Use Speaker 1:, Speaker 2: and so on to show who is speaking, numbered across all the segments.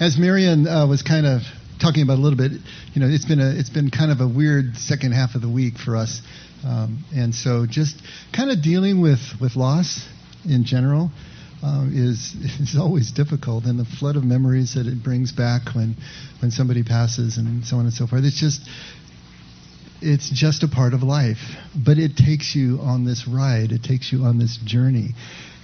Speaker 1: As Marion uh, was kind of talking about a little bit, you know, it's been a it's been kind of a weird second half of the week for us, um, and so just kind of dealing with with loss in general uh, is is always difficult, and the flood of memories that it brings back when when somebody passes and so on and so forth. It's just it's just a part of life, but it takes you on this ride. It takes you on this journey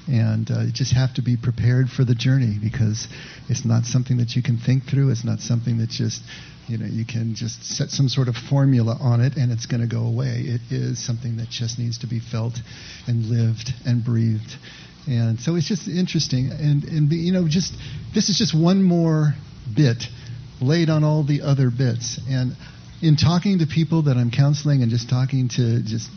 Speaker 1: and uh, you just have to be prepared for the journey because it's not something that you can think through. It's not something that just you know you can just set some sort of formula on it and it's going to go away. It is something that just needs to be felt and lived and breathed. And so it's just interesting, and and you know, just this is just one more bit laid on all the other bits. And in talking to people that I'm counseling and just talking to just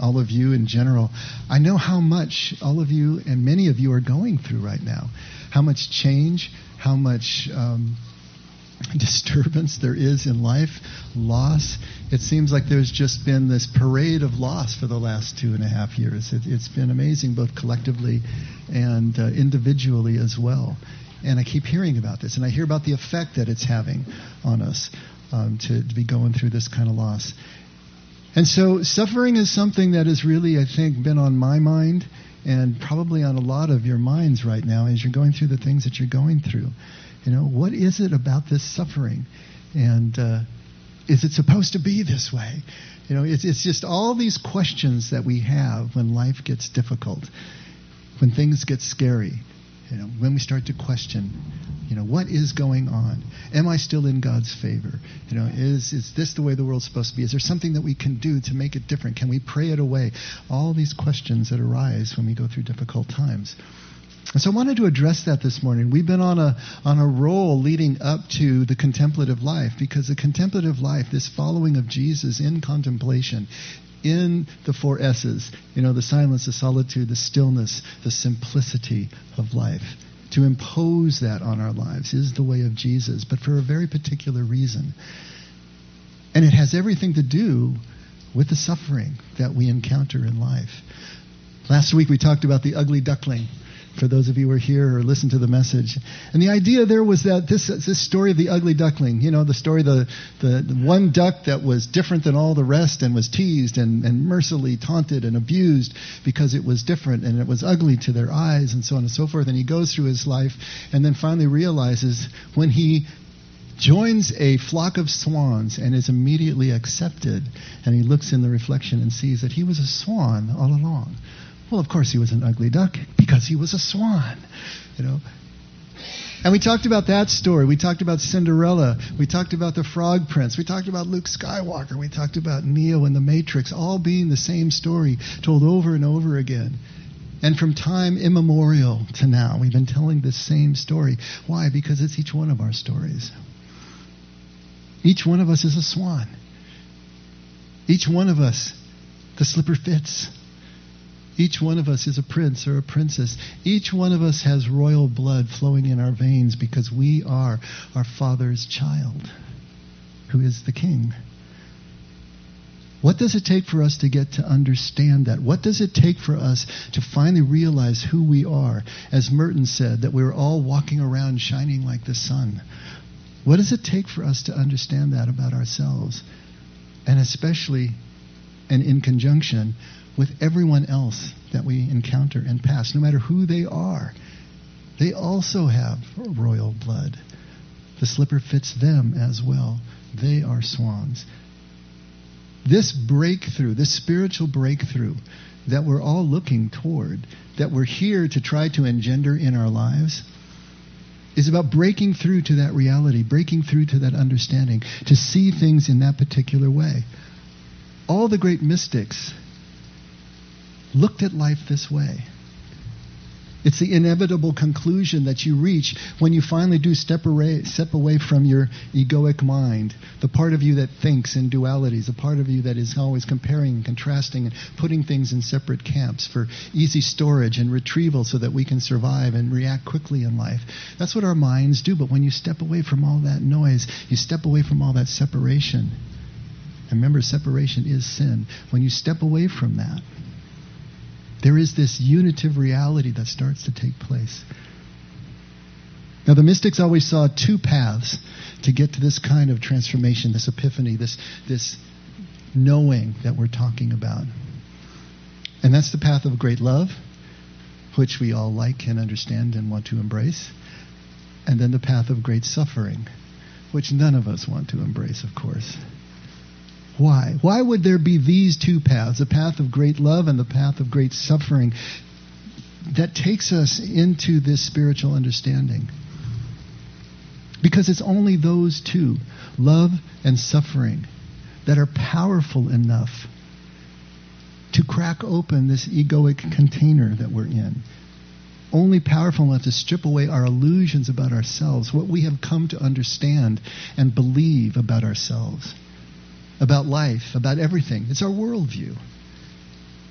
Speaker 1: all of you in general, I know how much all of you and many of you are going through right now. How much change, how much um, disturbance there is in life, loss. It seems like there's just been this parade of loss for the last two and a half years. It, has been amazing, both collectively and uh, individually as well. And I keep hearing about this, and I hear about the effect that it's having on us um, to, to be going through this kind of loss. And so suffering is something that has really, I think, been on my mind and probably on a lot of your minds right now as you're going through the things that you're going through. You know, what is it about this suffering? And uh, is it supposed to be this way? You know, it's, it's just all these questions that we have when life gets difficult, when things get scary. You know, when we start to question, you know, what is going on? Am I still in God's favor? You know, is is this the way the world's supposed to be? Is there something that we can do to make it different? Can we pray it away? All these questions that arise when we go through difficult times. And so I wanted to address that this morning. We've been on a on a roll leading up to the contemplative life because the contemplative life, this following of Jesus in contemplation, in the four S's, you know, the silence, the solitude, the stillness, the simplicity of life. To impose that on our lives is the way of Jesus, but for a very particular reason. And it has everything to do with the suffering that we encounter in life. Last week we talked about the ugly duckling for those of you who are here or listen to the message. And the idea there was that this, this story of the ugly duckling, you know, the story of the, the, the one duck that was different than all the rest and was teased and, and mercilessly taunted and abused because it was different and it was ugly to their eyes and so on and so forth. And he goes through his life and then finally realizes when he joins a flock of swans and is immediately accepted. And he looks in the reflection and sees that he was a swan all along. Well, of course he was an ugly duck because he was a swan, you know. And we talked about that story. We talked about Cinderella. We talked about the Frog Prince. We talked about Luke Skywalker. We talked about Neo and the Matrix, all being the same story told over and over again. And from time immemorial to now, we've been telling this same story. Why? Because it's each one of our stories. Each one of us is a swan. Each one of us, the slipper fits. Each one of us is a prince or a princess. Each one of us has royal blood flowing in our veins because we are our Father's child, who is the King. What does it take for us to get to understand that? What does it take for us to finally realize who we are? As Merton said, that we're all walking around shining like the sun. What does it take for us to understand that about ourselves? And especially, and in conjunction with everyone else that we encounter and pass, no matter who they are. They also have royal blood. The slipper fits them as well. They are swans. This breakthrough, this spiritual breakthrough that we're all looking toward, that we're here to try to engender in our lives, is about breaking through to that reality, breaking through to that understanding, to see things in that particular way. All the great mystics looked at life this way. It's the inevitable conclusion that you reach when you finally do step away, step away from your egoic mind, the part of you that thinks in dualities, the part of you that is always comparing and contrasting and putting things in separate camps for easy storage and retrieval so that we can survive and react quickly in life. That's what our minds do, but when you step away from all that noise, you step away from all that separation. And remember, separation is sin. When you step away from that, there is this unitive reality that starts to take place. Now, the mystics always saw two paths to get to this kind of transformation, this epiphany, this, this knowing that we're talking about. And that's the path of great love, which we all like and understand and want to embrace. And then the path of great suffering, which none of us want to embrace, of course. Why? Why would there be these two paths, the path of great love and the path of great suffering, that takes us into this spiritual understanding? Because it's only those two, love and suffering, that are powerful enough to crack open this egoic container that we're in. Only powerful enough to strip away our illusions about ourselves, what we have come to understand and believe about ourselves about life, about everything. It's our worldview.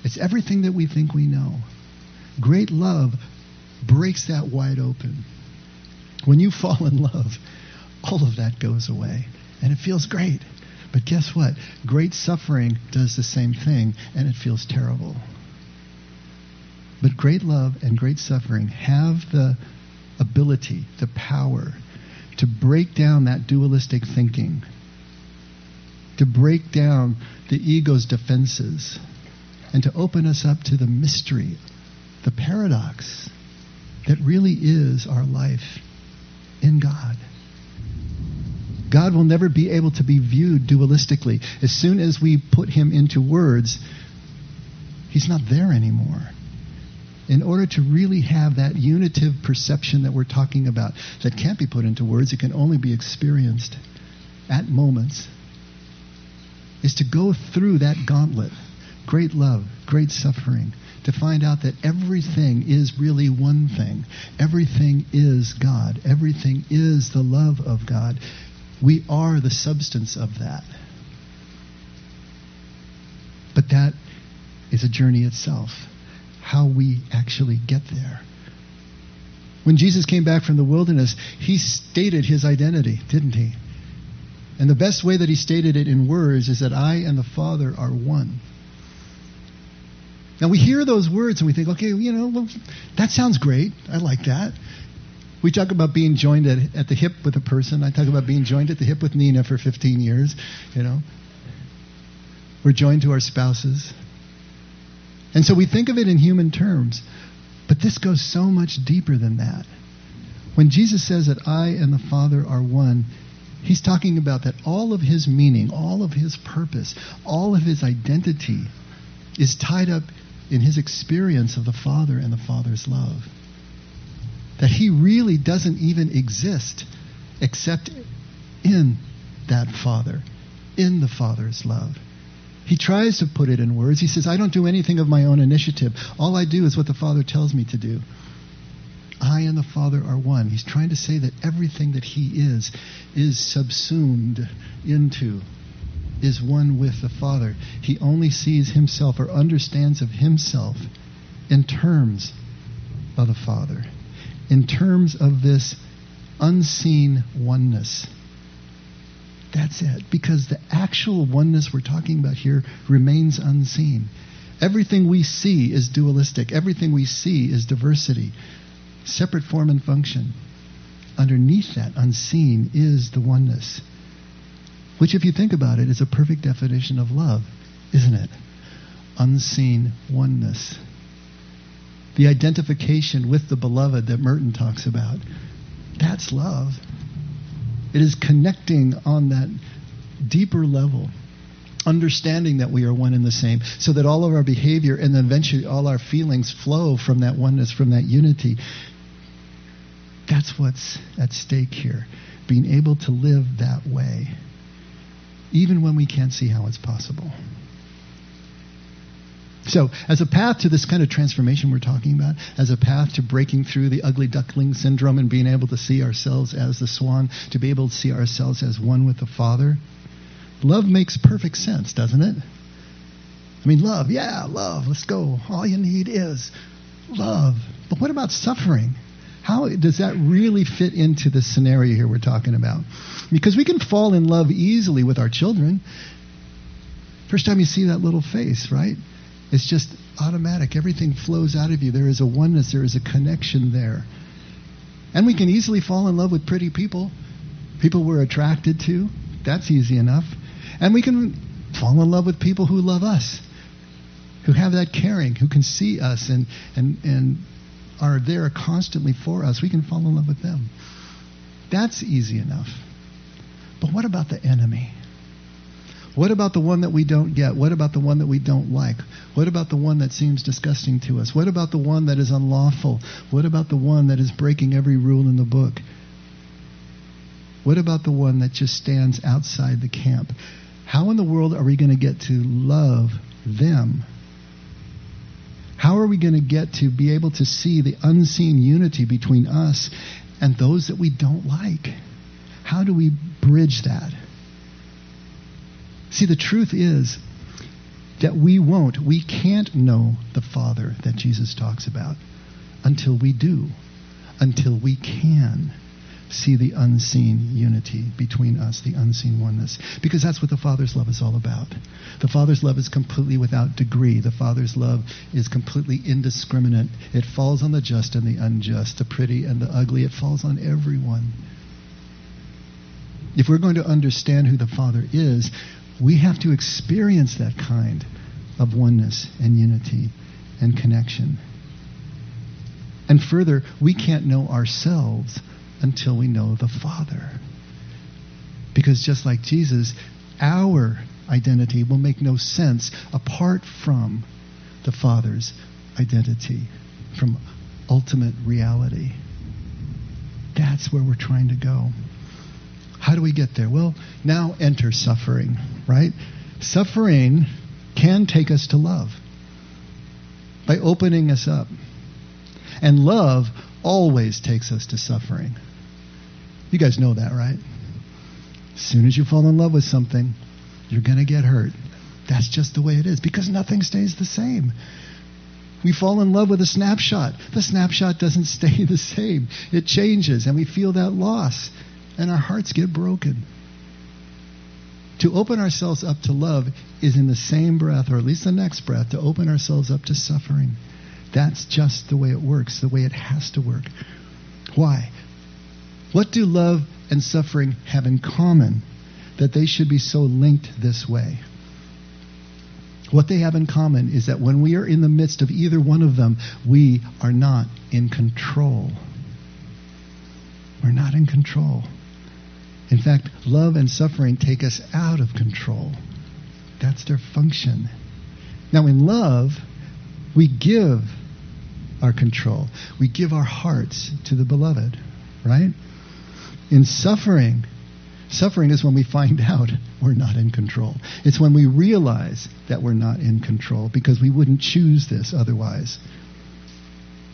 Speaker 1: It's everything that we think we know. Great love breaks that wide open. When you fall in love, all of that goes away. And it feels great. But guess what? Great suffering does the same thing, and it feels terrible. But great love and great suffering have the ability, the power, to break down that dualistic thinking to break down the ego's defenses and to open us up to the mystery, the paradox that really is our life in God. God will never be able to be viewed dualistically. As soon as we put him into words, he's not there anymore. In order to really have that unitive perception that we're talking about, that can't be put into words, it can only be experienced at moments is to go through that gauntlet great love, great suffering, to find out that everything is really one thing. Everything is God. Everything is the love of God. We are the substance of that. But that is a journey itself, how we actually get there. When Jesus came back from the wilderness, he stated his identity, didn't he? And the best way that he stated it in words is that I and the Father are one. Now we hear those words and we think, okay, you know, well, that sounds great. I like that. We talk about being joined at, at the hip with a person. I talk about being joined at the hip with Nina for 15 years, you know. We're joined to our spouses. And so we think of it in human terms. But this goes so much deeper than that. When Jesus says that I and the Father are one, He's talking about that all of his meaning, all of his purpose, all of his identity is tied up in his experience of the Father and the Father's love. That he really doesn't even exist except in that Father, in the Father's love. He tries to put it in words. He says, I don't do anything of my own initiative. All I do is what the Father tells me to do. I and the Father are one. He's trying to say that everything that he is is subsumed into, is one with the Father. He only sees himself or understands of himself in terms of the Father, in terms of this unseen oneness. That's it. Because the actual oneness we're talking about here remains unseen. Everything we see is dualistic. Everything we see is diversity separate form and function. Underneath that, unseen, is the oneness. Which, if you think about it, is a perfect definition of love, isn't it? Unseen oneness. The identification with the beloved that Merton talks about, that's love. It is connecting on that deeper level understanding that we are one and the same, so that all of our behavior and eventually all our feelings flow from that oneness, from that unity. That's what's at stake here. Being able to live that way, even when we can't see how it's possible. So, as a path to this kind of transformation we're talking about, as a path to breaking through the ugly duckling syndrome and being able to see ourselves as the swan, to be able to see ourselves as one with the Father, love makes perfect sense, doesn't it? I mean, love, yeah, love, let's go. All you need is love. But what about suffering? How does that really fit into the scenario here we're talking about? Because we can fall in love easily with our children. First time you see that little face, right? It's just automatic. Everything flows out of you. There is a oneness, there is a connection there. And we can easily fall in love with pretty people, people we're attracted to. That's easy enough. And we can fall in love with people who love us, who have that caring, who can see us and, and, and are there constantly for us. We can fall in love with them. That's easy enough. But what about the enemy? What about the one that we don't get? What about the one that we don't like? What about the one that seems disgusting to us? What about the one that is unlawful? What about the one that is breaking every rule in the book? What about the one that just stands outside the camp? How in the world are we going to get to love them? How are we going to get to be able to see the unseen unity between us and those that we don't like? How do we bridge that? See, the truth is that we won't, we can't know the Father that Jesus talks about until we do, until we can see the unseen unity between us, the unseen oneness. Because that's what the Father's love is all about. The Father's love is completely without degree. The Father's love is completely indiscriminate. It falls on the just and the unjust, the pretty and the ugly. It falls on everyone. If we're going to understand who the Father is, we have to experience that kind of oneness and unity and connection. And further, we can't know ourselves until we know the Father. Because just like Jesus, our identity will make no sense apart from the Father's identity, from ultimate reality. That's where we're trying to go. How do we get there? Well, now enter suffering, right? Suffering can take us to love by opening us up. And love always takes us to suffering. You guys know that, right? As soon as you fall in love with something, you're going to get hurt. That's just the way it is because nothing stays the same. We fall in love with a snapshot. The snapshot doesn't stay the same, it changes, and we feel that loss and our hearts get broken. To open ourselves up to love is in the same breath, or at least the next breath, to open ourselves up to suffering. That's just the way it works, the way it has to work. Why? What do love and suffering have in common that they should be so linked this way? What they have in common is that when we are in the midst of either one of them, we are not in control. We're not in control. In fact, love and suffering take us out of control. That's their function. Now, in love, we give our control, we give our hearts to the beloved, right? In suffering, suffering is when we find out we're not in control. It's when we realize that we're not in control because we wouldn't choose this otherwise.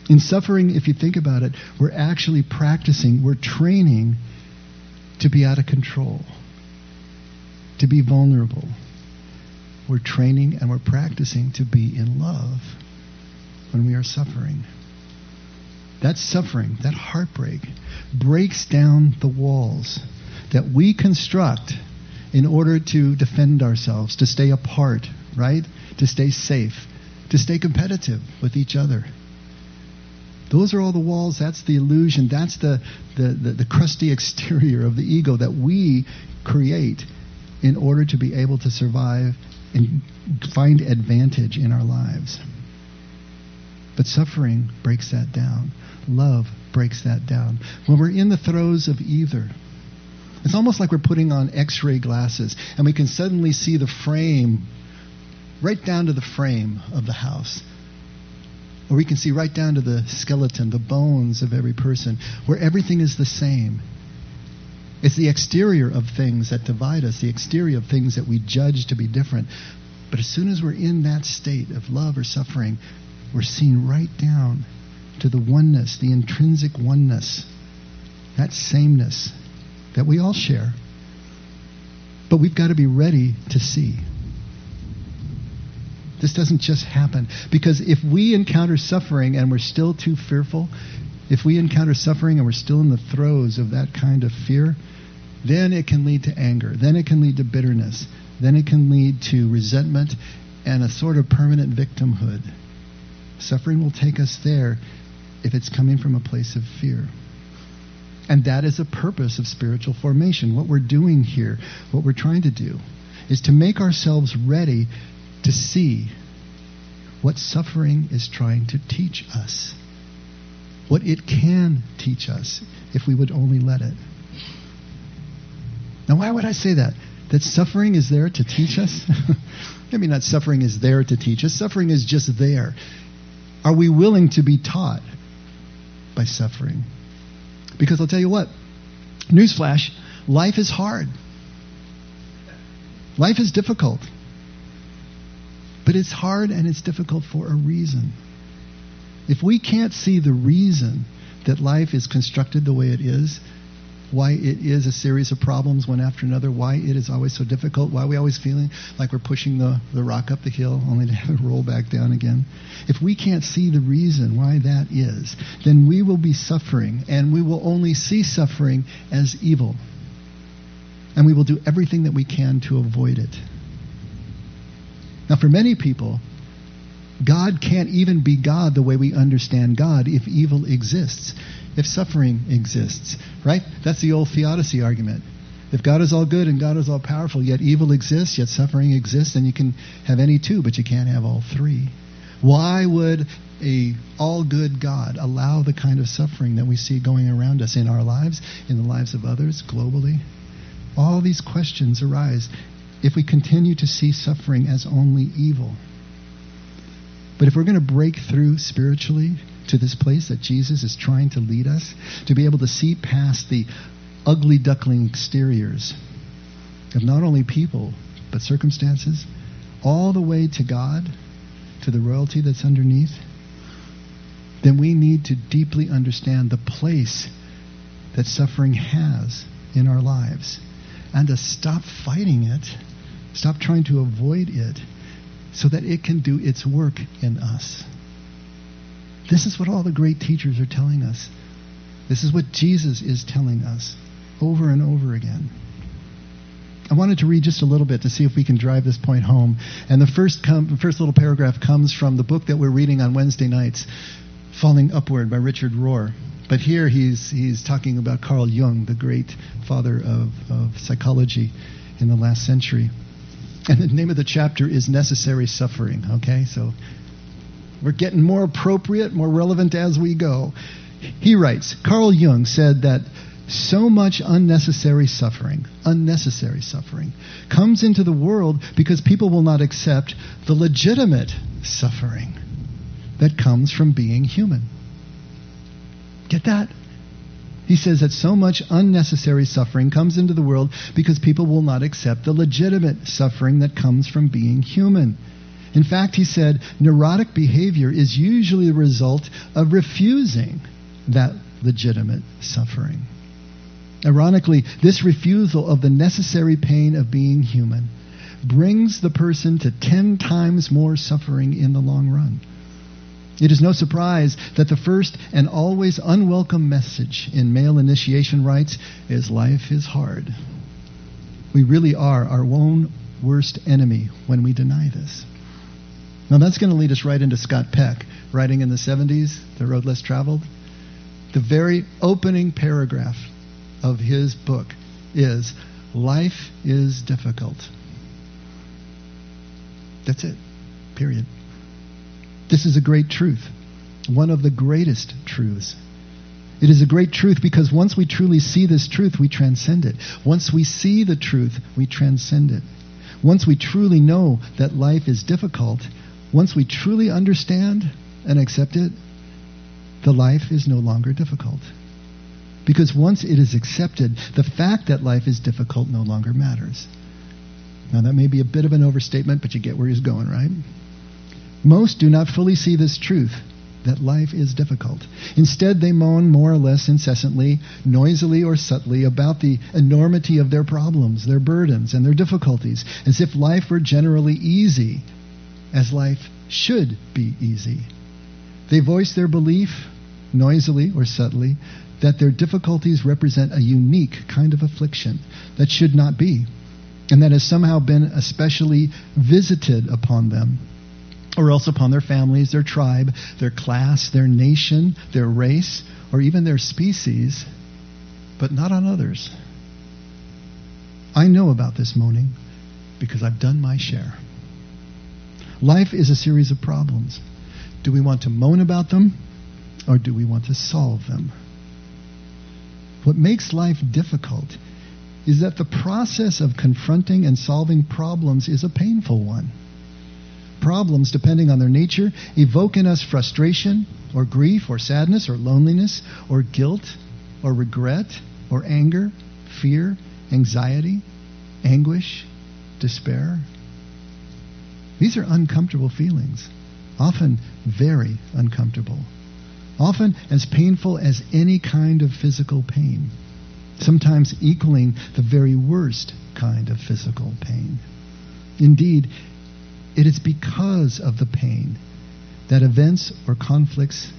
Speaker 1: In suffering, if you think about it, we're actually practicing, we're training to be out of control, to be vulnerable. We're training and we're practicing to be in love when we are suffering. That suffering, that heartbreak, breaks down the walls that we construct in order to defend ourselves, to stay apart, right? To stay safe, to stay competitive with each other. Those are all the walls. That's the illusion. That's the, the, the, the, crusty exterior of the ego that we create in order to be able to survive and find advantage in our lives. But suffering breaks that down. Love breaks that down. When we're in the throes of either, it's almost like we're putting on x ray glasses and we can suddenly see the frame, right down to the frame of the house or we can see right down to the skeleton, the bones of every person, where everything is the same. It's the exterior of things that divide us, the exterior of things that we judge to be different. But as soon as we're in that state of love or suffering, we're seen right down to the oneness, the intrinsic oneness, that sameness that we all share. But we've got to be ready to see. This doesn't just happen. Because if we encounter suffering and we're still too fearful, if we encounter suffering and we're still in the throes of that kind of fear, then it can lead to anger. Then it can lead to bitterness. Then it can lead to resentment and a sort of permanent victimhood. Suffering will take us there if it's coming from a place of fear. And that is a purpose of spiritual formation. What we're doing here, what we're trying to do, is to make ourselves ready to see what suffering is trying to teach us, what it can teach us if we would only let it. Now, why would I say that? That suffering is there to teach us? I mean, not suffering is there to teach us, suffering is just there. Are we willing to be taught by suffering? Because I'll tell you what, newsflash, life is hard. Life is difficult. But it's hard and it's difficult for a reason. If we can't see the reason that life is constructed the way it is, why it is a series of problems one after another, why it is always so difficult, why we always feeling like we're pushing the, the rock up the hill only to have it roll back down again. If we can't see the reason why that is, then we will be suffering, and we will only see suffering as evil. And we will do everything that we can to avoid it. Now, for many people, God can't even be God the way we understand God if evil exists, if suffering exists, right? That's the old theodicy argument. If God is all good and God is all powerful, yet evil exists, yet suffering exists, then you can have any two, but you can't have all three. Why would a all good God allow the kind of suffering that we see going around us in our lives, in the lives of others, globally? All these questions arise if we continue to see suffering as only evil. But if we're going to break through spiritually to this place that Jesus is trying to lead us, to be able to see past the ugly duckling exteriors of not only people, but circumstances, all the way to God, to the royalty that's underneath, then we need to deeply understand the place that suffering has in our lives and to stop fighting it, stop trying to avoid it, so that it can do its work in us. This is what all the great teachers are telling us. This is what Jesus is telling us over and over again. I wanted to read just a little bit to see if we can drive this point home. And the first, com- first little paragraph comes from the book that we're reading on Wednesday nights, Falling Upward by Richard Rohr. But here he's, he's talking about Carl Jung, the great father of, of psychology in the last century. And the name of the chapter is Necessary Suffering, okay? So we're getting more appropriate, more relevant as we go. He writes Carl Jung said that so much unnecessary suffering, unnecessary suffering, comes into the world because people will not accept the legitimate suffering that comes from being human. Get that? He says that so much unnecessary suffering comes into the world because people will not accept the legitimate suffering that comes from being human. In fact, he said neurotic behavior is usually the result of refusing that legitimate suffering. Ironically, this refusal of the necessary pain of being human brings the person to ten times more suffering in the long run. It is no surprise that the first and always unwelcome message in male initiation rites is life is hard. We really are our own worst enemy when we deny this. Now that's going to lead us right into Scott Peck, writing in the 70s, The Road Less Traveled. The very opening paragraph of his book is Life is difficult. That's it. Period. This is a great truth, one of the greatest truths. It is a great truth because once we truly see this truth, we transcend it. Once we see the truth, we transcend it. Once we truly know that life is difficult, once we truly understand and accept it, the life is no longer difficult. Because once it is accepted, the fact that life is difficult no longer matters. Now, that may be a bit of an overstatement, but you get where he's going, right? Most do not fully see this truth that life is difficult. Instead, they moan more or less incessantly, noisily or subtly, about the enormity of their problems, their burdens, and their difficulties, as if life were generally easy, as life should be easy. They voice their belief, noisily or subtly, that their difficulties represent a unique kind of affliction that should not be, and that has somehow been especially visited upon them or else upon their families, their tribe, their class, their nation, their race, or even their species, but not on others. I know about this moaning because I've done my share. Life is a series of problems. Do we want to moan about them or do we want to solve them? What makes life difficult is that the process of confronting and solving problems is a painful one. Problems, depending on their nature, evoke in us frustration or grief or sadness or loneliness or guilt or regret or anger, fear, anxiety, anguish, despair. These are uncomfortable feelings, often very uncomfortable, often as painful as any kind of physical pain, sometimes equaling the very worst kind of physical pain. Indeed, it is because of the pain that events or conflicts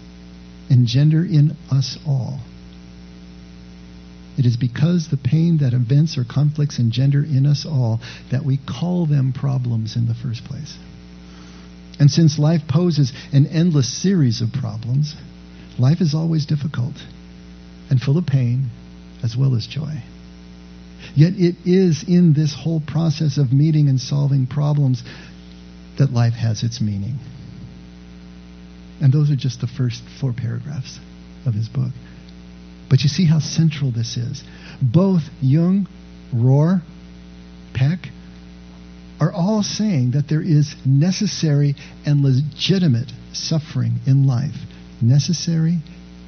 Speaker 1: engender in us all. It is because the pain that events or conflicts engender in us all that we call them problems in the first place. And since life poses an endless series of problems, life is always difficult and full of pain as well as joy. Yet it is in this whole process of meeting and solving problems that life has its meaning. And those are just the first four paragraphs of his book. But you see how central this is. Both Jung, Rohr, Peck are all saying that there is necessary and legitimate suffering in life. Necessary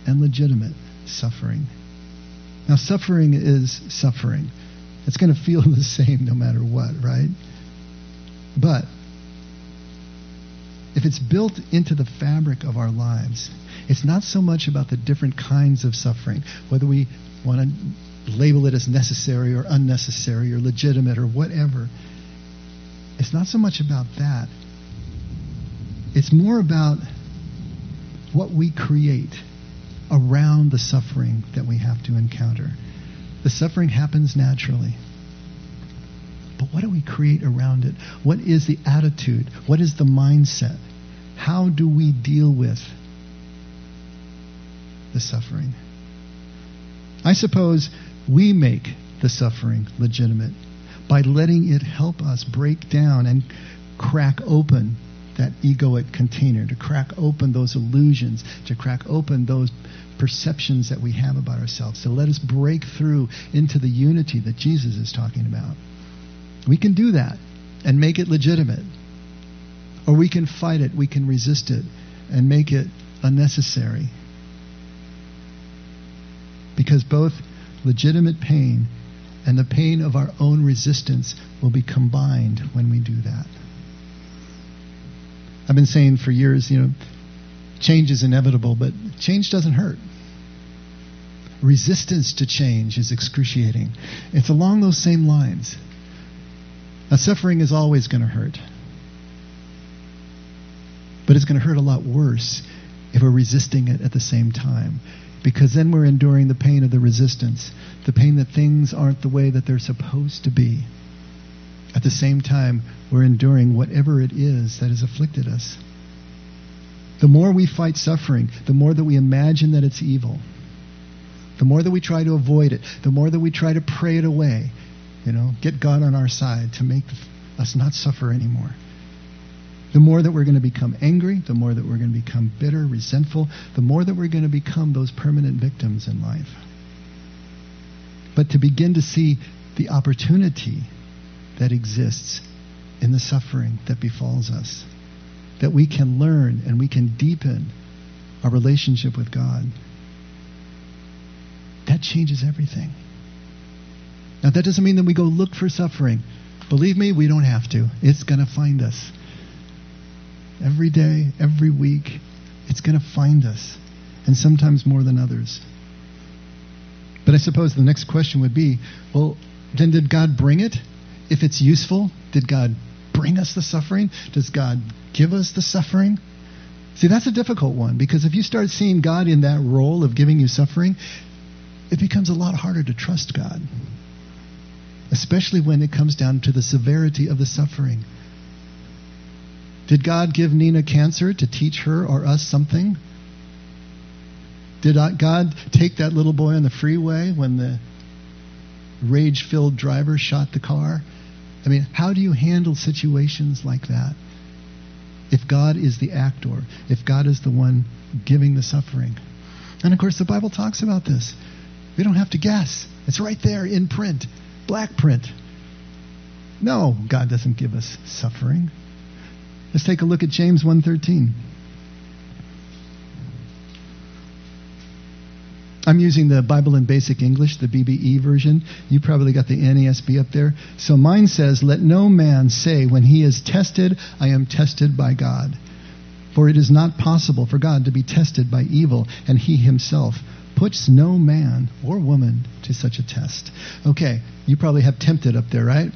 Speaker 1: and legitimate suffering. Now, suffering is suffering. It's going to feel the same no matter what, right? But if it's built into the fabric of our lives, it's not so much about the different kinds of suffering, whether we want to label it as necessary or unnecessary or legitimate or whatever. It's not so much about that. It's more about what we create around the suffering that we have to encounter. The suffering happens naturally. But what do we create around it? What is the attitude? What is the mindset? How do we deal with the suffering? I suppose we make the suffering legitimate by letting it help us break down and crack open that egoic container, to crack open those illusions, to crack open those perceptions that we have about ourselves, to let us break through into the unity that Jesus is talking about. We can do that and make it legitimate. Or we can fight it, we can resist it, and make it unnecessary. Because both legitimate pain and the pain of our own resistance will be combined when we do that. I've been saying for years, you know, change is inevitable, but change doesn't hurt. Resistance to change is excruciating. It's along those same lines. Now, suffering is always going to hurt. But it's going to hurt a lot worse if we're resisting it at the same time. Because then we're enduring the pain of the resistance, the pain that things aren't the way that they're supposed to be. At the same time, we're enduring whatever it is that has afflicted us. The more we fight suffering, the more that we imagine that it's evil. The more that we try to avoid it, the more that we try to pray it away, you know, get God on our side to make us not suffer anymore. The more that we're going to become angry, the more that we're going to become bitter, resentful, the more that we're going to become those permanent victims in life. But to begin to see the opportunity that exists in the suffering that befalls us, that we can learn and we can deepen our relationship with God, that changes everything. Now, that doesn't mean that we go look for suffering. Believe me, we don't have to. It's going to find us. Every day, every week, it's going to find us, and sometimes more than others. But I suppose the next question would be well, then did God bring it? If it's useful, did God bring us the suffering? Does God give us the suffering? See, that's a difficult one because if you start seeing God in that role of giving you suffering, it becomes a lot harder to trust God especially when it comes down to the severity of the suffering. Did God give Nina cancer to teach her or us something? Did God take that little boy on the freeway when the rage filled driver shot the car? I mean, how do you handle situations like that? If God is the actor, if God is the one giving the suffering. And of course, the Bible talks about this. We don't have to guess, it's right there in print, black print. No, God doesn't give us suffering. Let's take a look at James 1:13. I'm using the Bible in Basic English, the BBE version. You probably got the NASB up there. So mine says, Let no man say when he is tested, I am tested by God. For it is not possible for God to be tested by evil, and he himself puts no man or woman to such a test. Okay, you probably have tempted up there, right?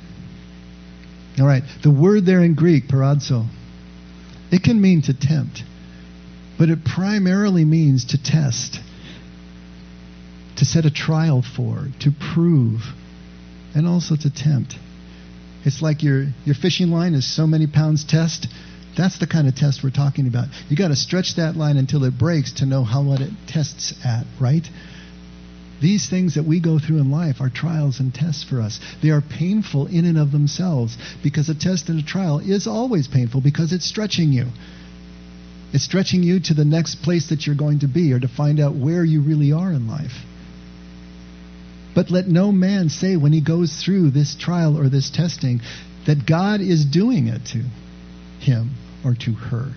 Speaker 1: All right, the word there in Greek, peirazo, it can mean to tempt, but it primarily means to test to set a trial for, to prove, and also to tempt. It's like your, your fishing line is so many pounds test. That's the kind of test we're talking about. You got to stretch that line until it breaks to know how what it tests at, right? These things that we go through in life are trials and tests for us. They are painful in and of themselves because a test and a trial is always painful because it's stretching you. It's stretching you to the next place that you're going to be or to find out where you really are in life. But let no man say when he goes through this trial or this testing that God is doing it to him or to her.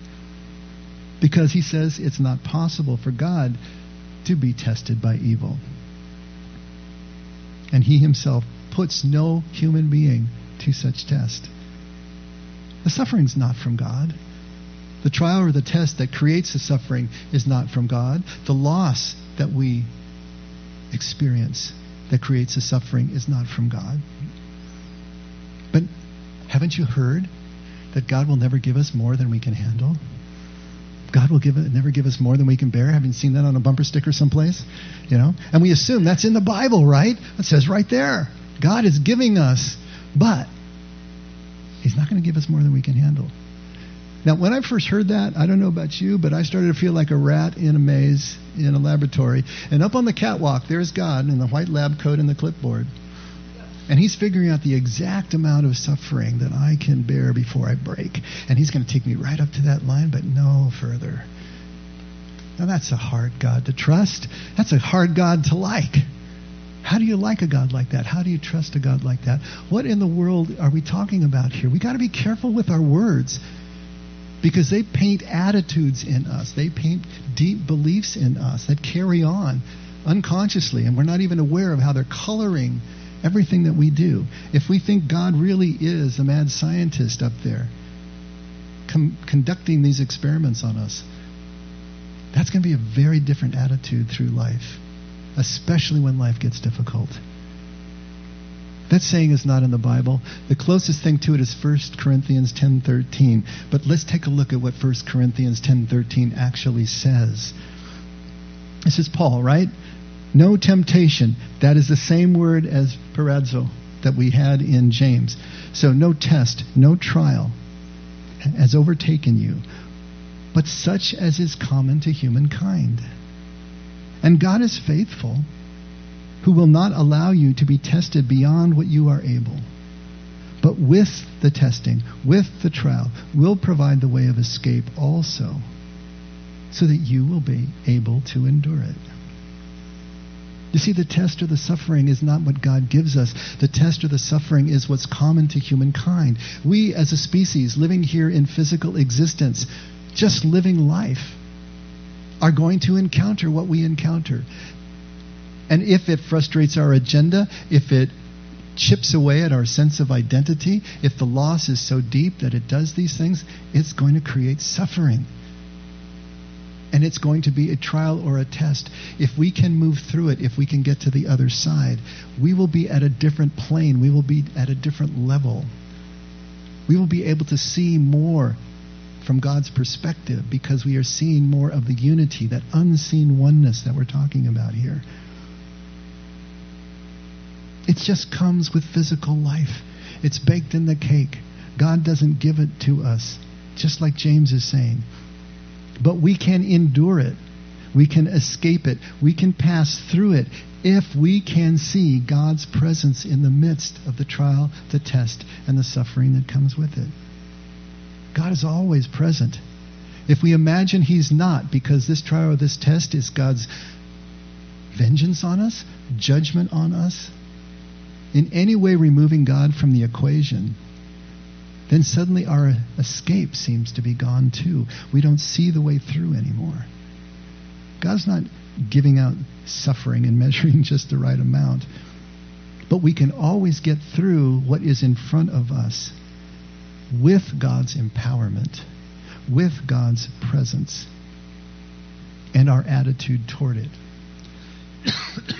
Speaker 1: Because he says it's not possible for God to be tested by evil. And he himself puts no human being to such test. The suffering's not from God. The trial or the test that creates the suffering is not from God. The loss that we experience that creates the suffering is not from God. But haven't you heard that God will never give us more than we can handle? God will give it, never give us more than we can bear. Haven't seen that on a bumper sticker someplace? You know? And we assume that's in the Bible, right? It says right there. God is giving us, but He's not going to give us more than we can handle. Now, when I first heard that, I don't know about you, but I started to feel like a rat in a maze in a laboratory. And up on the catwalk, there's God in the white lab coat and the clipboard. And he's figuring out the exact amount of suffering that I can bear before I break. And he's going to take me right up to that line, but no further. Now, that's a hard God to trust. That's a hard God to like. How do you like a God like that? How do you trust a God like that? What in the world are we talking about here? We got to be careful with our words because they paint attitudes in us, they paint deep beliefs in us that carry on unconsciously, and we're not even aware of how they're coloring everything that we do. If we think God really is a mad scientist up there com- conducting these experiments on us, that's going to be a very different attitude through life, especially when life gets difficult. That saying is not in the Bible. The closest thing to it is 1 Corinthians 10:13. But let's take a look at what 1 Corinthians 10:13 actually says. This is Paul, right? No temptation. That is the same word as peirazo that we had in James. So no test, no trial has overtaken you, but such as is common to humankind. And God is faithful who will not allow you to be tested beyond what you are able. But with the testing, with the trial, will provide the way of escape also, so that you will be able to endure it. You see, the test or the suffering is not what God gives us. The test or the suffering is what's common to humankind. We, as a species, living here in physical existence, just living life, are going to encounter what we encounter. And if it frustrates our agenda, if it chips away at our sense of identity, if the loss is so deep that it does these things, it's going to create suffering. And it's going to be a trial or a test. If we can move through it, if we can get to the other side, we will be at a different plane. We will be at a different level. We will be able to see more from God's perspective because we are seeing more of the unity, that unseen oneness that we're talking about here. It just comes with physical life. It's baked in the cake. God doesn't give it to us, just like James is saying. But we can endure it. We can escape it. We can pass through it if we can see God's presence in the midst of the trial, the test, and the suffering that comes with it. God is always present. If we imagine He's not, because this trial or this test is God's vengeance on us, judgment on us, in any way removing God from the equation, then suddenly our escape seems to be gone too. We don't see the way through anymore. God's not giving out suffering and measuring just the right amount. But we can always get through what is in front of us with God's empowerment, with God's presence, and our attitude toward it.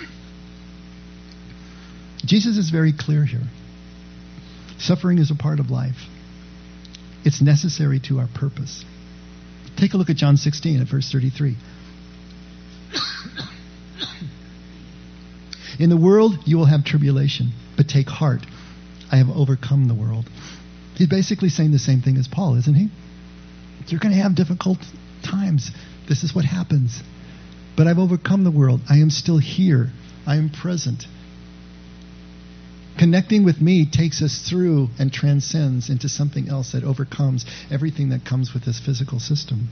Speaker 1: Jesus is very clear here. Suffering is a part of life. It's necessary to our purpose. Take a look at John 16 at verse 33. In the world you will have tribulation, but take heart. I have overcome the world. He's basically saying the same thing as Paul, isn't he? You're going to have difficult times. This is what happens. But I've overcome the world. I am still here. I am present. Connecting with me takes us through and transcends into something else that overcomes everything that comes with this physical system.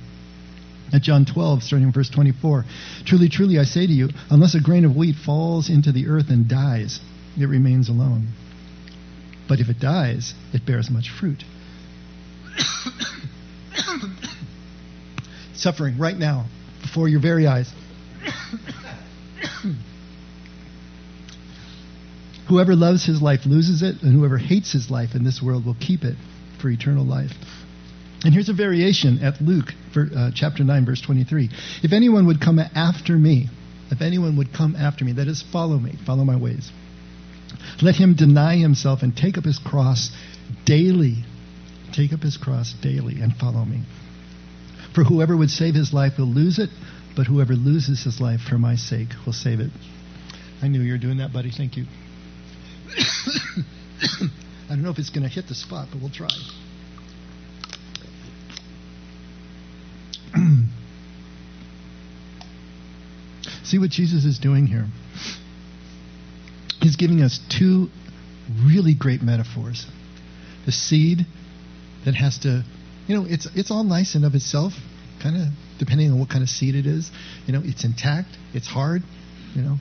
Speaker 1: At John 12, starting in verse 24, truly, truly, I say to you, unless a grain of wheat falls into the earth and dies, it remains alone. But if it dies, it bears much fruit. Suffering right now, before your very eyes. Whoever loves his life loses it, and whoever hates his life in this world will keep it for eternal life. And here's a variation at Luke for, uh, chapter 9, verse 23. If anyone would come after me, if anyone would come after me, that is, follow me, follow my ways, let him deny himself and take up his cross daily. Take up his cross daily and follow me. For whoever would save his life will lose it, but whoever loses his life for my sake will save it. I knew you were doing that, buddy. Thank you. I don't know if it's going to hit the spot, but we'll try. See what Jesus is doing here? He's giving us two really great metaphors. The seed that has to, you know, it's it's all nice and of itself, kind of depending on what kind of seed it is. You know, it's intact, it's hard, you know,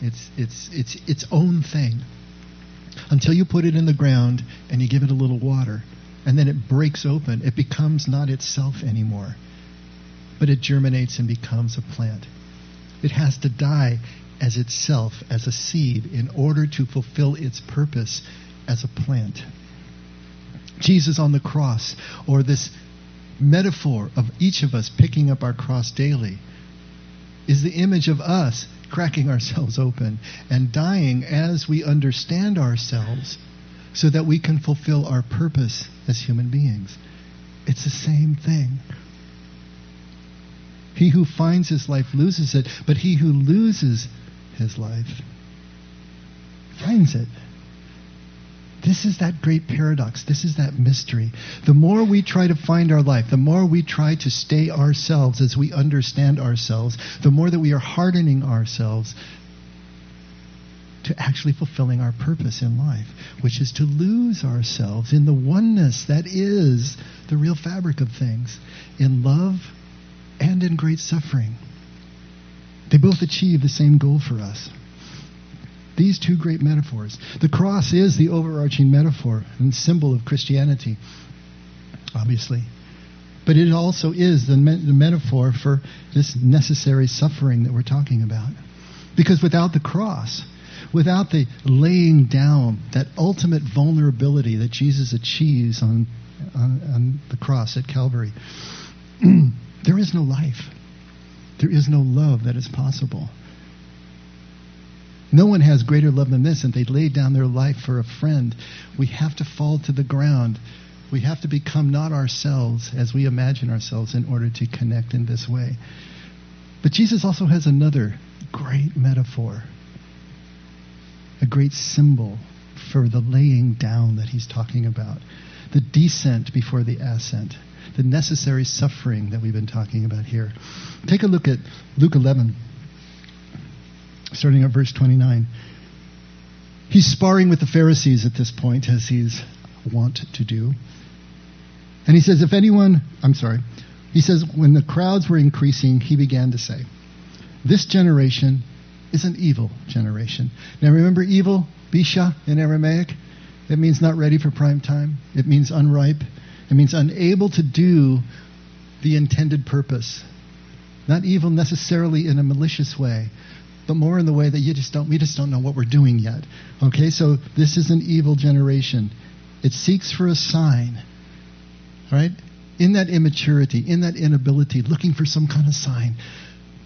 Speaker 1: it's it's it's its own thing until you put it in the ground and you give it a little water. And then it breaks open. It becomes not itself anymore, but it germinates and becomes a plant. It has to die as itself, as a seed, in order to fulfill its purpose as a plant. Jesus on the cross, or this metaphor of each of us picking up our cross daily, is the image of us cracking ourselves open and dying as we understand ourselves so that we can fulfill our purpose as human beings. It's the same thing. He who finds his life loses it, but he who loses his life finds it. This is that great paradox. This is that mystery. The more we try to find our life, the more we try to stay ourselves as we understand ourselves, the more that we are hardening ourselves to actually fulfilling our purpose in life, which is to lose ourselves in the oneness that is the real fabric of things, in love and in great suffering. They both achieve the same goal for us. These two great metaphors. The cross is the overarching metaphor and symbol of Christianity, obviously. But it also is the, me- the metaphor for this necessary suffering that we're talking about. Because without the cross, without the laying down, that ultimate vulnerability that Jesus achieves on, on, on the cross at Calvary, there is no life. There is no love that is possible. No one has greater love than this, and they laid down their life for a friend. We have to fall to the ground. We have to become not ourselves as we imagine ourselves in order to connect in this way. But Jesus also has another great metaphor, a great symbol for the laying down that he's talking about, the descent before the ascent. the necessary suffering that we've been talking about here. Take a look at Luke 11, starting at verse 29. He's sparring with the Pharisees at this point, as he's wont to do. And he says, If anyone, I'm sorry, he says, when the crowds were increasing, he began to say, This generation is an evil generation. Now remember evil, Bisha in Aramaic? It means not ready for prime time. It means unripe. It means unable to do the intended purpose. Not evil necessarily in a malicious way, but more in the way that you just don't we just don't know what we're doing yet. Okay, so this is an evil generation. It seeks for a sign. Right? In that immaturity, in that inability, looking for some kind of sign.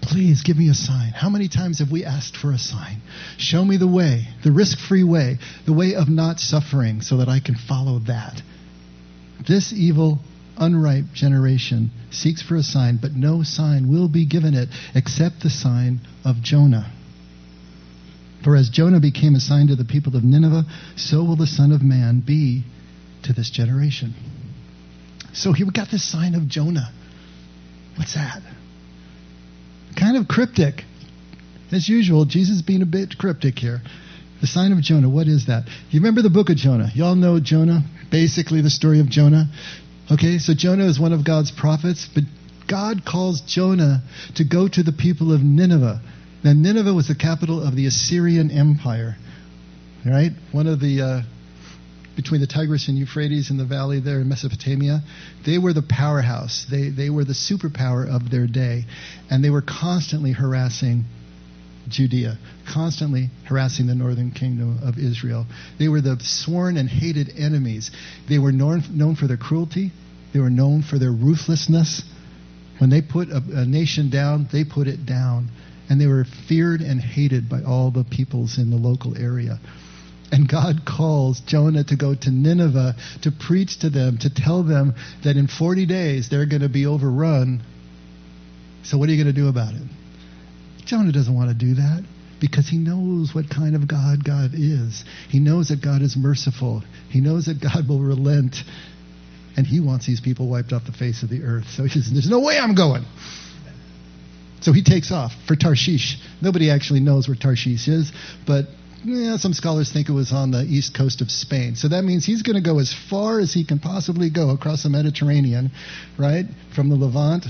Speaker 1: Please give me a sign. How many times have we asked for a sign? Show me the way, the risk free way, the way of not suffering so that I can follow that. This evil, unripe generation seeks for a sign, but no sign will be given it except the sign of Jonah. For as Jonah became a sign to the people of Nineveh, so will the Son of Man be to this generation. So here we got this sign of Jonah. What's that? Kind of cryptic. As usual, Jesus being a bit cryptic here. The sign of Jonah, what is that? You remember the book of Jonah? Y'all know Jonah? Basically, the story of Jonah. Okay, so Jonah is one of God's prophets, but God calls Jonah to go to the people of Nineveh. Now, Nineveh was the capital of the Assyrian Empire, right? One of the uh, between the Tigris and Euphrates in the valley there in Mesopotamia, they were the powerhouse. They, they were the superpower of their day. And they were constantly harassing Judea, constantly harassing the northern kingdom of Israel. They were the sworn and hated enemies. They were known, known for their cruelty, they were known for their ruthlessness. When they put a, a nation down, they put it down. And they were feared and hated by all the peoples in the local area. And God calls Jonah to go to Nineveh to preach to them, to tell them that in 40 days they're going to be overrun. So, what are you going to do about it? Jonah doesn't want to do that because he knows what kind of God God is. He knows that God is merciful, he knows that God will relent, and he wants these people wiped off the face of the earth. So, he says, There's no way I'm going. So he takes off for Tarshish. Nobody actually knows where Tarshish is, but yeah, some scholars think it was on the east coast of Spain. So that means he's going to go as far as he can possibly go across the Mediterranean, right? From the Levant,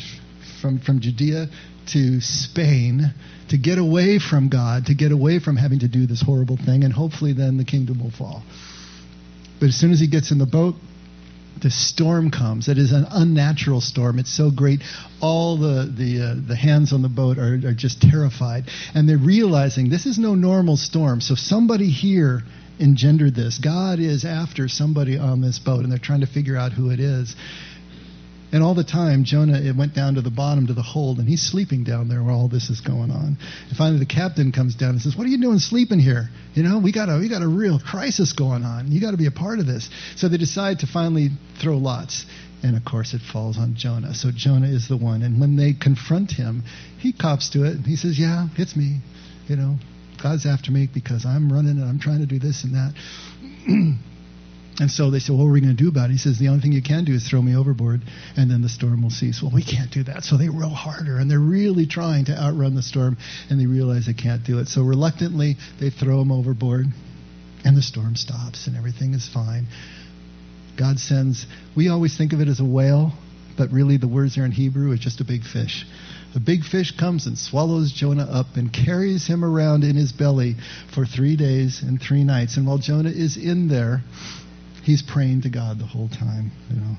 Speaker 1: from, from Judea to Spain, to get away from God, to get away from having to do this horrible thing, and hopefully then the kingdom will fall. But as soon as he gets in the boat, the storm comes. It is an unnatural storm. It's so great. All the the uh, the hands on the boat are, are just terrified, and they're realizing this is no normal storm. So somebody here engendered this. God is after somebody on this boat, and they're trying to figure out who it is. And all the time, Jonah it went down to the bottom to the hold, and he's sleeping down there while all this is going on. And finally, the captain comes down and says, "What are you doing sleeping here? You know, we got a we got a real crisis going on. You got to be a part of this." So they decide to finally throw lots, and of course, it falls on Jonah. So Jonah is the one. And when they confront him, he cops to it, and he says, "Yeah, it's me. You know, God's after me because I'm running and I'm trying to do this and that." And so they said, What are we going to do about it? He says, The only thing you can do is throw me overboard, and then the storm will cease. Well, we can't do that. So they row harder, and they're really trying to outrun the storm, and they realize they can't do it. So reluctantly, they throw him overboard, and the storm stops, and everything is fine. God sends, we always think of it as a whale, but really the words are in Hebrew is just a big fish. A big fish comes and swallows Jonah up and carries him around in his belly for three days and three nights. And while Jonah is in there, he's praying to God the whole time, you know,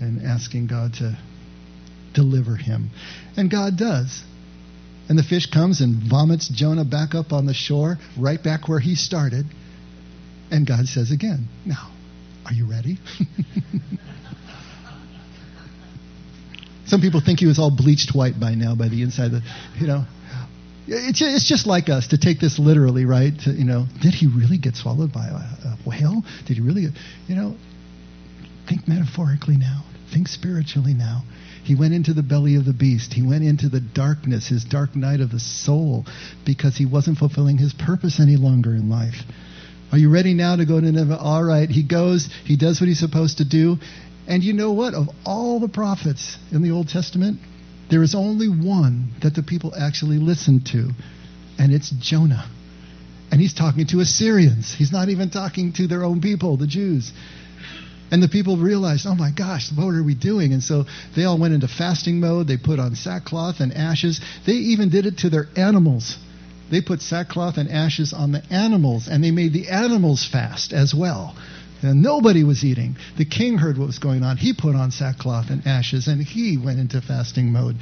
Speaker 1: and asking God to deliver him. And God does. And the fish comes and vomits Jonah back up on the shore, right back where he started. And God says again, Now, are you ready? Some people think he was all bleached white by now by the inside. Of the, you know, it's, it's just like us to take this literally, right? To, you know, did he really get swallowed by a, a whale? Did he really? you know, think metaphorically now. Think spiritually now. He went into the belly of the beast. He went into the darkness, his dark night of the soul, because he wasn't fulfilling his purpose any longer in life. Are you ready now to go to Nineveh? All right. He goes, he does what he's supposed to do, And you know what? Of all the prophets in the Old Testament, there is only one that the people actually listened to, and it's Jonah. And he's talking to Assyrians. He's not even talking to their own people, the Jews. And the people realized, oh my gosh, what are we doing? And so they all went into fasting mode. They put on sackcloth and ashes. They even did it to their animals. They put sackcloth and ashes on the animals, and they made the animals fast as well. And nobody was eating. The king heard what was going on. He put on sackcloth and ashes, and he went into fasting mode.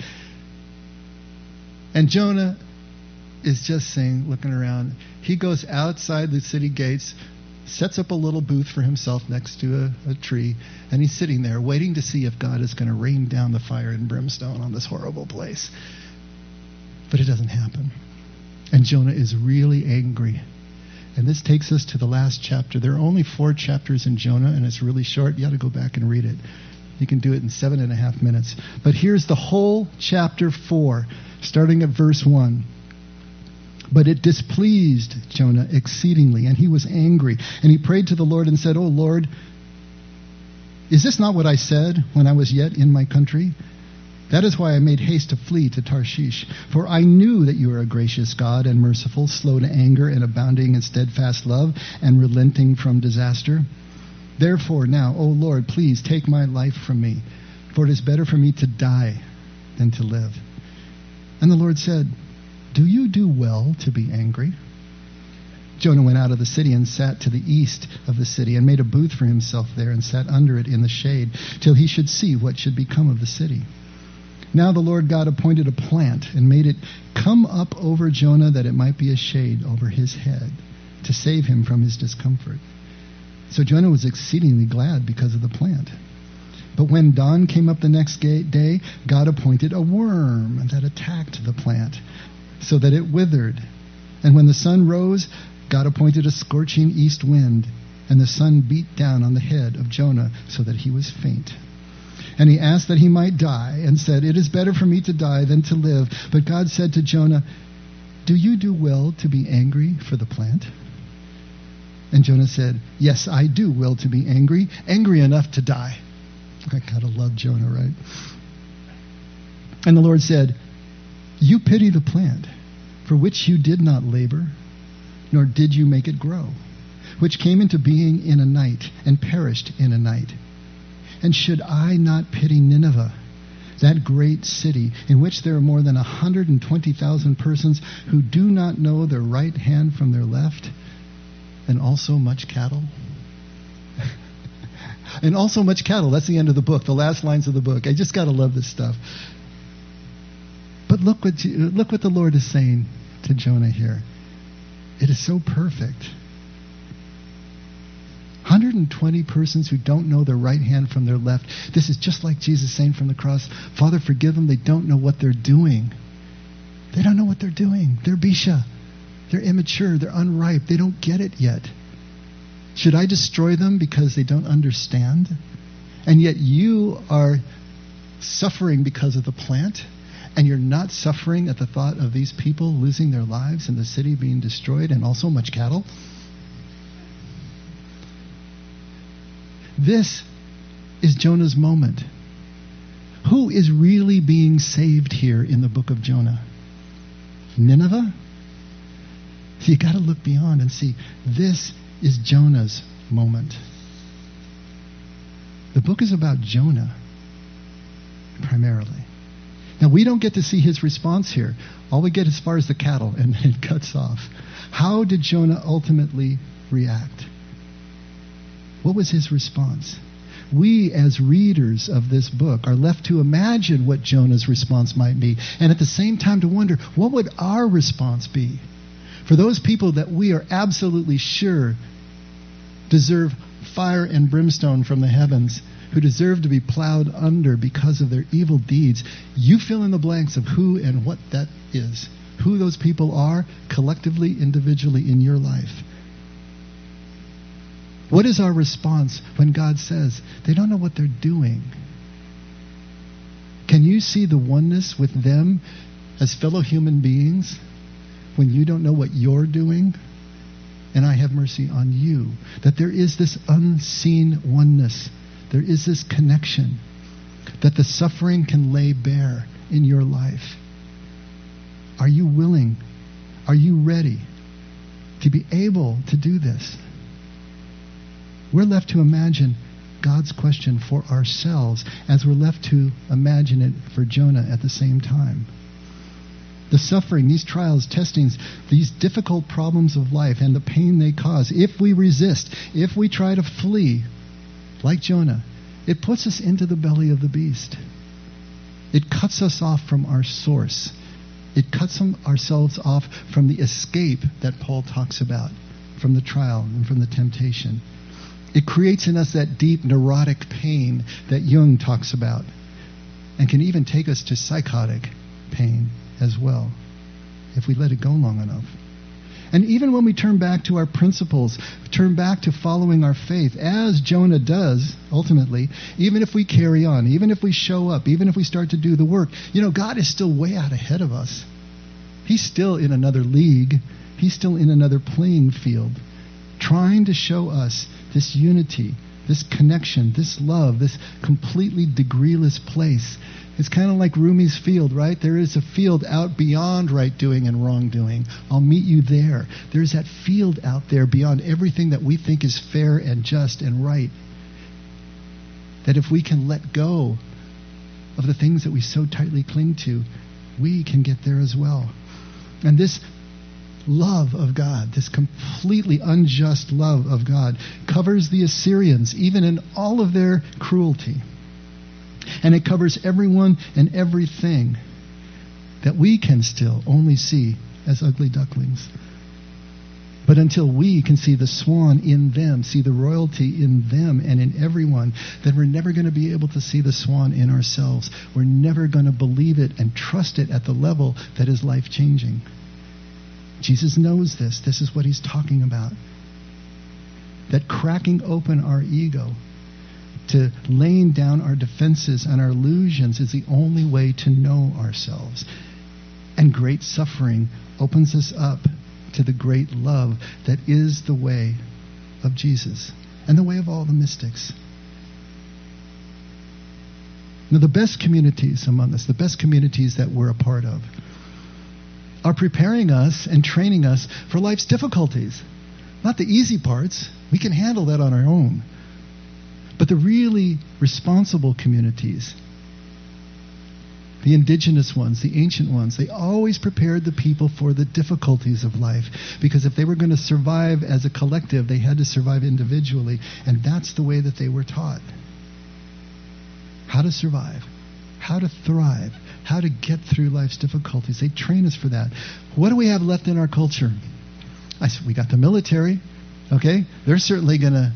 Speaker 1: And Jonah is just saying, looking around. He goes outside the city gates, sets up a little booth for himself next to a, a tree, and he's sitting there waiting to see if God is going to rain down the fire and brimstone on this horrible place. But it doesn't happen. And Jonah is really angry. And this takes us to the last chapter. There are only four chapters in Jonah, and it's really short. You ought to go back and read it. You can do it in seven and a half minutes. But here's the whole chapter four, starting at verse one. But it displeased Jonah exceedingly, and he was angry. And he prayed to the Lord and said, O Lord, is this not what I said when I was yet in my country? That is why I made haste to flee to Tarshish. For I knew that you are a gracious God and merciful, slow to anger and abounding in steadfast love and relenting from disaster. Therefore, now, O Lord, please take my life from me, for it is better for me to die than to live. And the Lord said, Do you do well to be angry? Jonah went out of the city and sat to the east of the city and made a booth for himself there and sat under it in the shade till he should see what should become of the city. Now the Lord God appointed a plant and made it come up over Jonah that it might be a shade over his head to save him from his discomfort. So Jonah was exceedingly glad because of the plant. But when dawn came up the next day, God appointed a worm that attacked the plant so that it withered. And when the sun rose, God appointed a scorching east wind, and the sun beat down on the head of Jonah so that he was faint. And he asked that he might die, and said, It is better for me to die than to live. But God said to Jonah, Do you do well to be angry for the plant? And Jonah said, Yes, I do will to be angry, angry enough to die. I gotta love Jonah, right? And the Lord said, You pity the plant, for which you did not labor, nor did you make it grow, which came into being in a night and perished in a night. And should I not pity Nineveh, that great city in which there are more than 120,000 persons who do not know their right hand from their left, and also much cattle? and also much cattle. That's the end of the book, the last lines of the book. I just got to love this stuff. But look what, look what the Lord is saying to Jonah here. It is so perfect. 120 persons who don't know their right hand from their left. This is just like Jesus saying from the cross, Father, forgive them. They don't know what they're doing. They don't know what they're doing. They're Bisha. They're immature. They're unripe. They don't get it yet. Should I destroy them because they don't understand? And yet you are suffering because of the plant, and you're not suffering at the thought of these people losing their lives and the city being destroyed and also much cattle? This is Jonah's moment. Who is really being saved here in the book of Jonah? Nineveh? You got to look beyond and see this is Jonah's moment. The book is about Jonah primarily. Now, we don't get to see his response here. All we get as far as the cattle, and it cuts off. How did Jonah ultimately react? What was his response? We, as readers of this book, are left to imagine what Jonah's response might be, and at the same time to wonder what would our response be? For those people that we are absolutely sure deserve fire and brimstone from the heavens, who deserve to be plowed under because of their evil deeds, you fill in the blanks of who and what that is. Who those people are collectively, individually in your life. What is our response when God says they don't know what they're doing? Can you see the oneness with them as fellow human beings when you don't know what you're doing? And I have mercy on you. That there is this unseen oneness There is this connection that the suffering can lay bare in your life. Are you willing? Are you ready to be able to do this? We're left to imagine God's question for ourselves as we're left to imagine it for Jonah at the same time. The suffering, these trials, testings, these difficult problems of life and the pain they cause, if we resist, if we try to flee, like Jonah, it puts us into the belly of the beast. It cuts us off from our source. It cuts ourselves off from the escape that Paul talks about, from the trial and from the temptation. It creates in us that deep neurotic pain that Jung talks about and can even take us to psychotic pain as well if we let it go long enough. And even when we turn back to our principles, turn back to following our faith, as Jonah does ultimately, even if we carry on, even if we show up, even if we start to do the work, you know, God is still way out ahead of us. He's still in another league, He's still in another playing field, trying to show us this unity, this connection, this love, this completely degreeless place. It's kind of like Rumi's field, right? There is a field out beyond right doing and wrongdoing. I'll meet you there. There's that field out there beyond everything that we think is fair and just and right. That if we can let go of the things that we so tightly cling to, we can get there as well. And this love of God, this completely unjust love of God, covers the Assyrians, even in all of their cruelty. And it covers everyone and everything that we can still only see as ugly ducklings. But until we can see the swan in them, see the royalty in them and in everyone, then we're never going to be able to see the swan in ourselves. We're never going to believe it and trust it at the level that is life changing. Jesus knows this. This is what he's talking about. That cracking open our ego, to laying down our defenses and our illusions, is the only way to know ourselves. And great suffering opens us up to the great love that is the way of Jesus and the way of all the mystics. Now, the best communities among us, the best communities that we're a part of, are preparing us and training us for life's difficulties. Not the easy parts. We can handle that on our own. But the really responsible communities, the indigenous ones, the ancient ones, they always prepared the people for the difficulties of life. Because if they were going to survive as a collective, they had to survive individually. And that's the way that they were taught how to survive, how to thrive, how to get through life's difficulties. They train us for that. What do we have left in our culture? I said, we got the military. Okay? They're certainly going to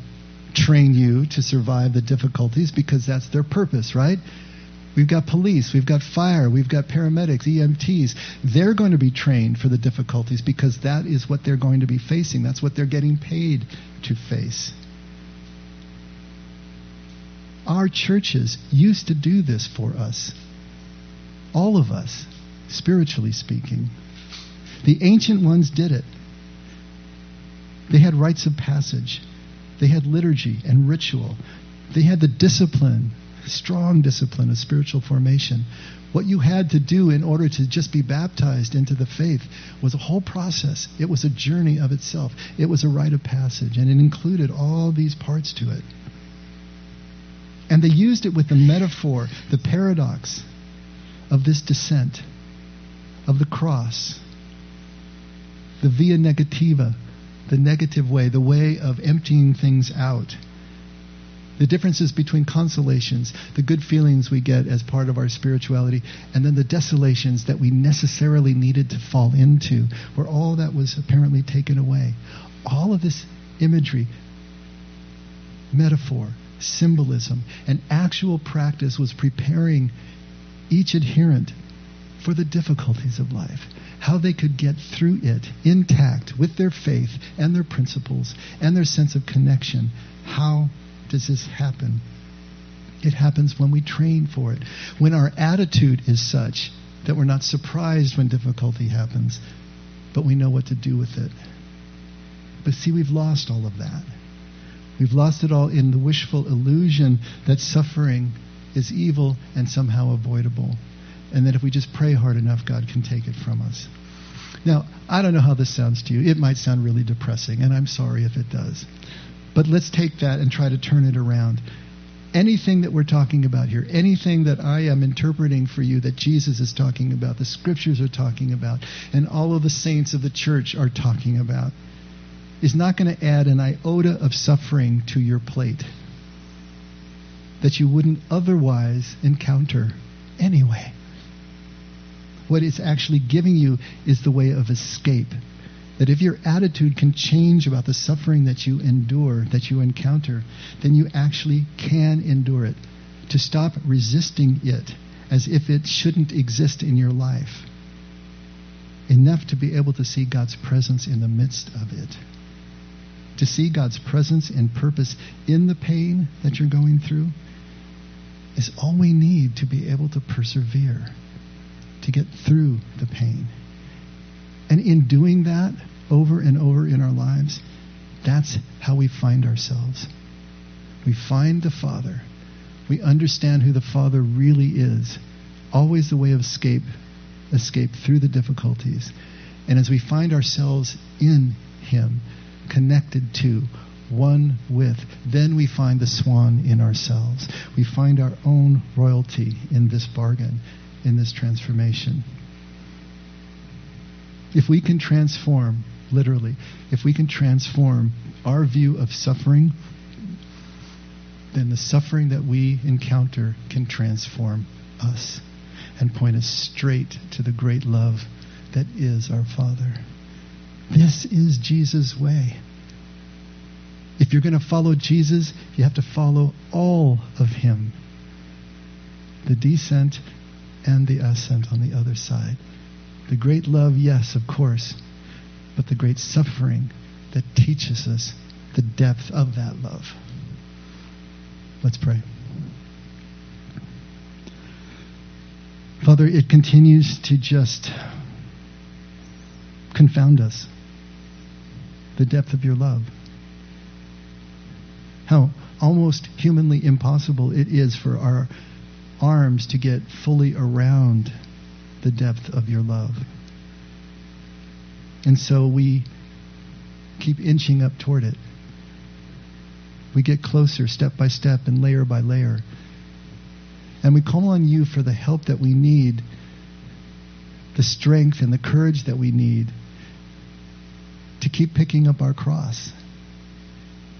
Speaker 1: train you to survive the difficulties because that's their purpose, right? We've got police, we've got fire, we've got paramedics, EMTs. They're going to be trained for the difficulties because that is what they're going to be facing. That's what they're getting paid to face. Our churches used to do this for us. All of us, spiritually speaking. The ancient ones did it. They had rites of passage, they had liturgy and ritual, they had the discipline, strong discipline of spiritual formation. What you had to do in order to just be baptized into the faith was a whole process. It was a journey of itself. It was a rite of passage, and it included all these parts to it. And they used it with the metaphor, the paradox, of this descent, of the cross, the via negativa, the negative way, the way of emptying things out. The differences between consolations, the good feelings we get as part of our spirituality, and then the desolations that we necessarily needed to fall into, where all that was apparently taken away. All of this imagery, metaphor, symbolism, and actual practice was preparing each adherent for the difficulties of life, how they could get through it intact with their faith and their principles and their sense of connection. How does this happen? It happens when we train for it, when our attitude is such that we're not surprised when difficulty happens, but we know what to do with it. But see, we've lost all of that. We've lost it all in the wishful illusion that suffering is evil and somehow avoidable. And that if we just pray hard enough, God can take it from us. Now, I don't know how this sounds to you. It might sound really depressing, and I'm sorry if it does. But let's take that and try to turn it around. Anything that we're talking about here, anything that I am interpreting for you that Jesus is talking about, the scriptures are talking about, and all of the saints of the church are talking about, is not going to add an iota of suffering to your plate that you wouldn't otherwise encounter anyway. What it's actually giving you is the way of escape. That if your attitude can change about the suffering that you endure, that you encounter, then you actually can endure it. To stop resisting it as if it shouldn't exist in your life. Enough to be able to see God's presence in the midst of it. To see God's presence and purpose in the pain that you're going through is all we need to be able to persevere, to get through the pain. And in doing that over and over in our lives, that's how we find ourselves. We find the Father. We understand who the Father really is. Always the way of escape, escape through the difficulties. And as we find ourselves in Him, connected to, one with, then we find the swan in ourselves. We find our own royalty in this bargain, in this transformation. If we can transform, literally, if we can transform our view of suffering, then the suffering that we encounter can transform us and point us straight to the great love that is our Father. This is Jesus' way. If you're going to follow Jesus, you have to follow all of Him the descent and the ascent on the other side. The great love, yes, of course, but the great suffering that teaches us the depth of that love. Let's pray. Father, it continues to just confound us the depth of your love how almost humanly impossible it is for our arms to get fully around the depth of your love. And so we keep inching up toward it. We get closer step by step and layer by layer. And we call on you for the help that we need, the strength and the courage that we need to keep picking up our cross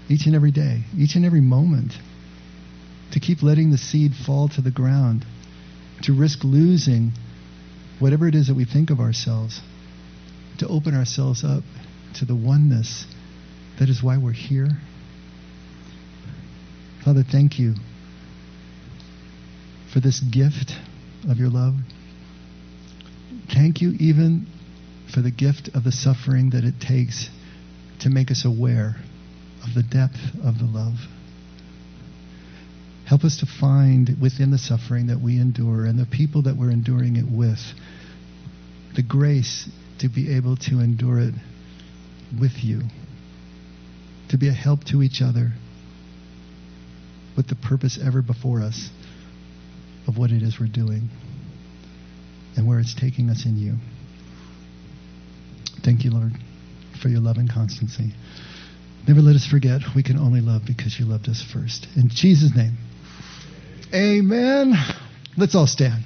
Speaker 1: each and every day, each and every moment, to keep letting the seed fall to the ground, to risk losing whatever it is that we think of ourselves, to open ourselves up to the oneness that is why we're here. Father, thank you for this gift of your love. Thank you even for the gift of the suffering that it takes to make us aware of the depth of the love. Help us to find within the suffering that we endure and the people that we're enduring it with the grace to be able to endure it with you, to be a help to each other with the purpose ever before us of what it is we're doing and where it's taking us in you. Thank you, Lord, for your love and constancy. Never let us forget we can only love because you loved us first. In Jesus' name, amen. Let's all stand.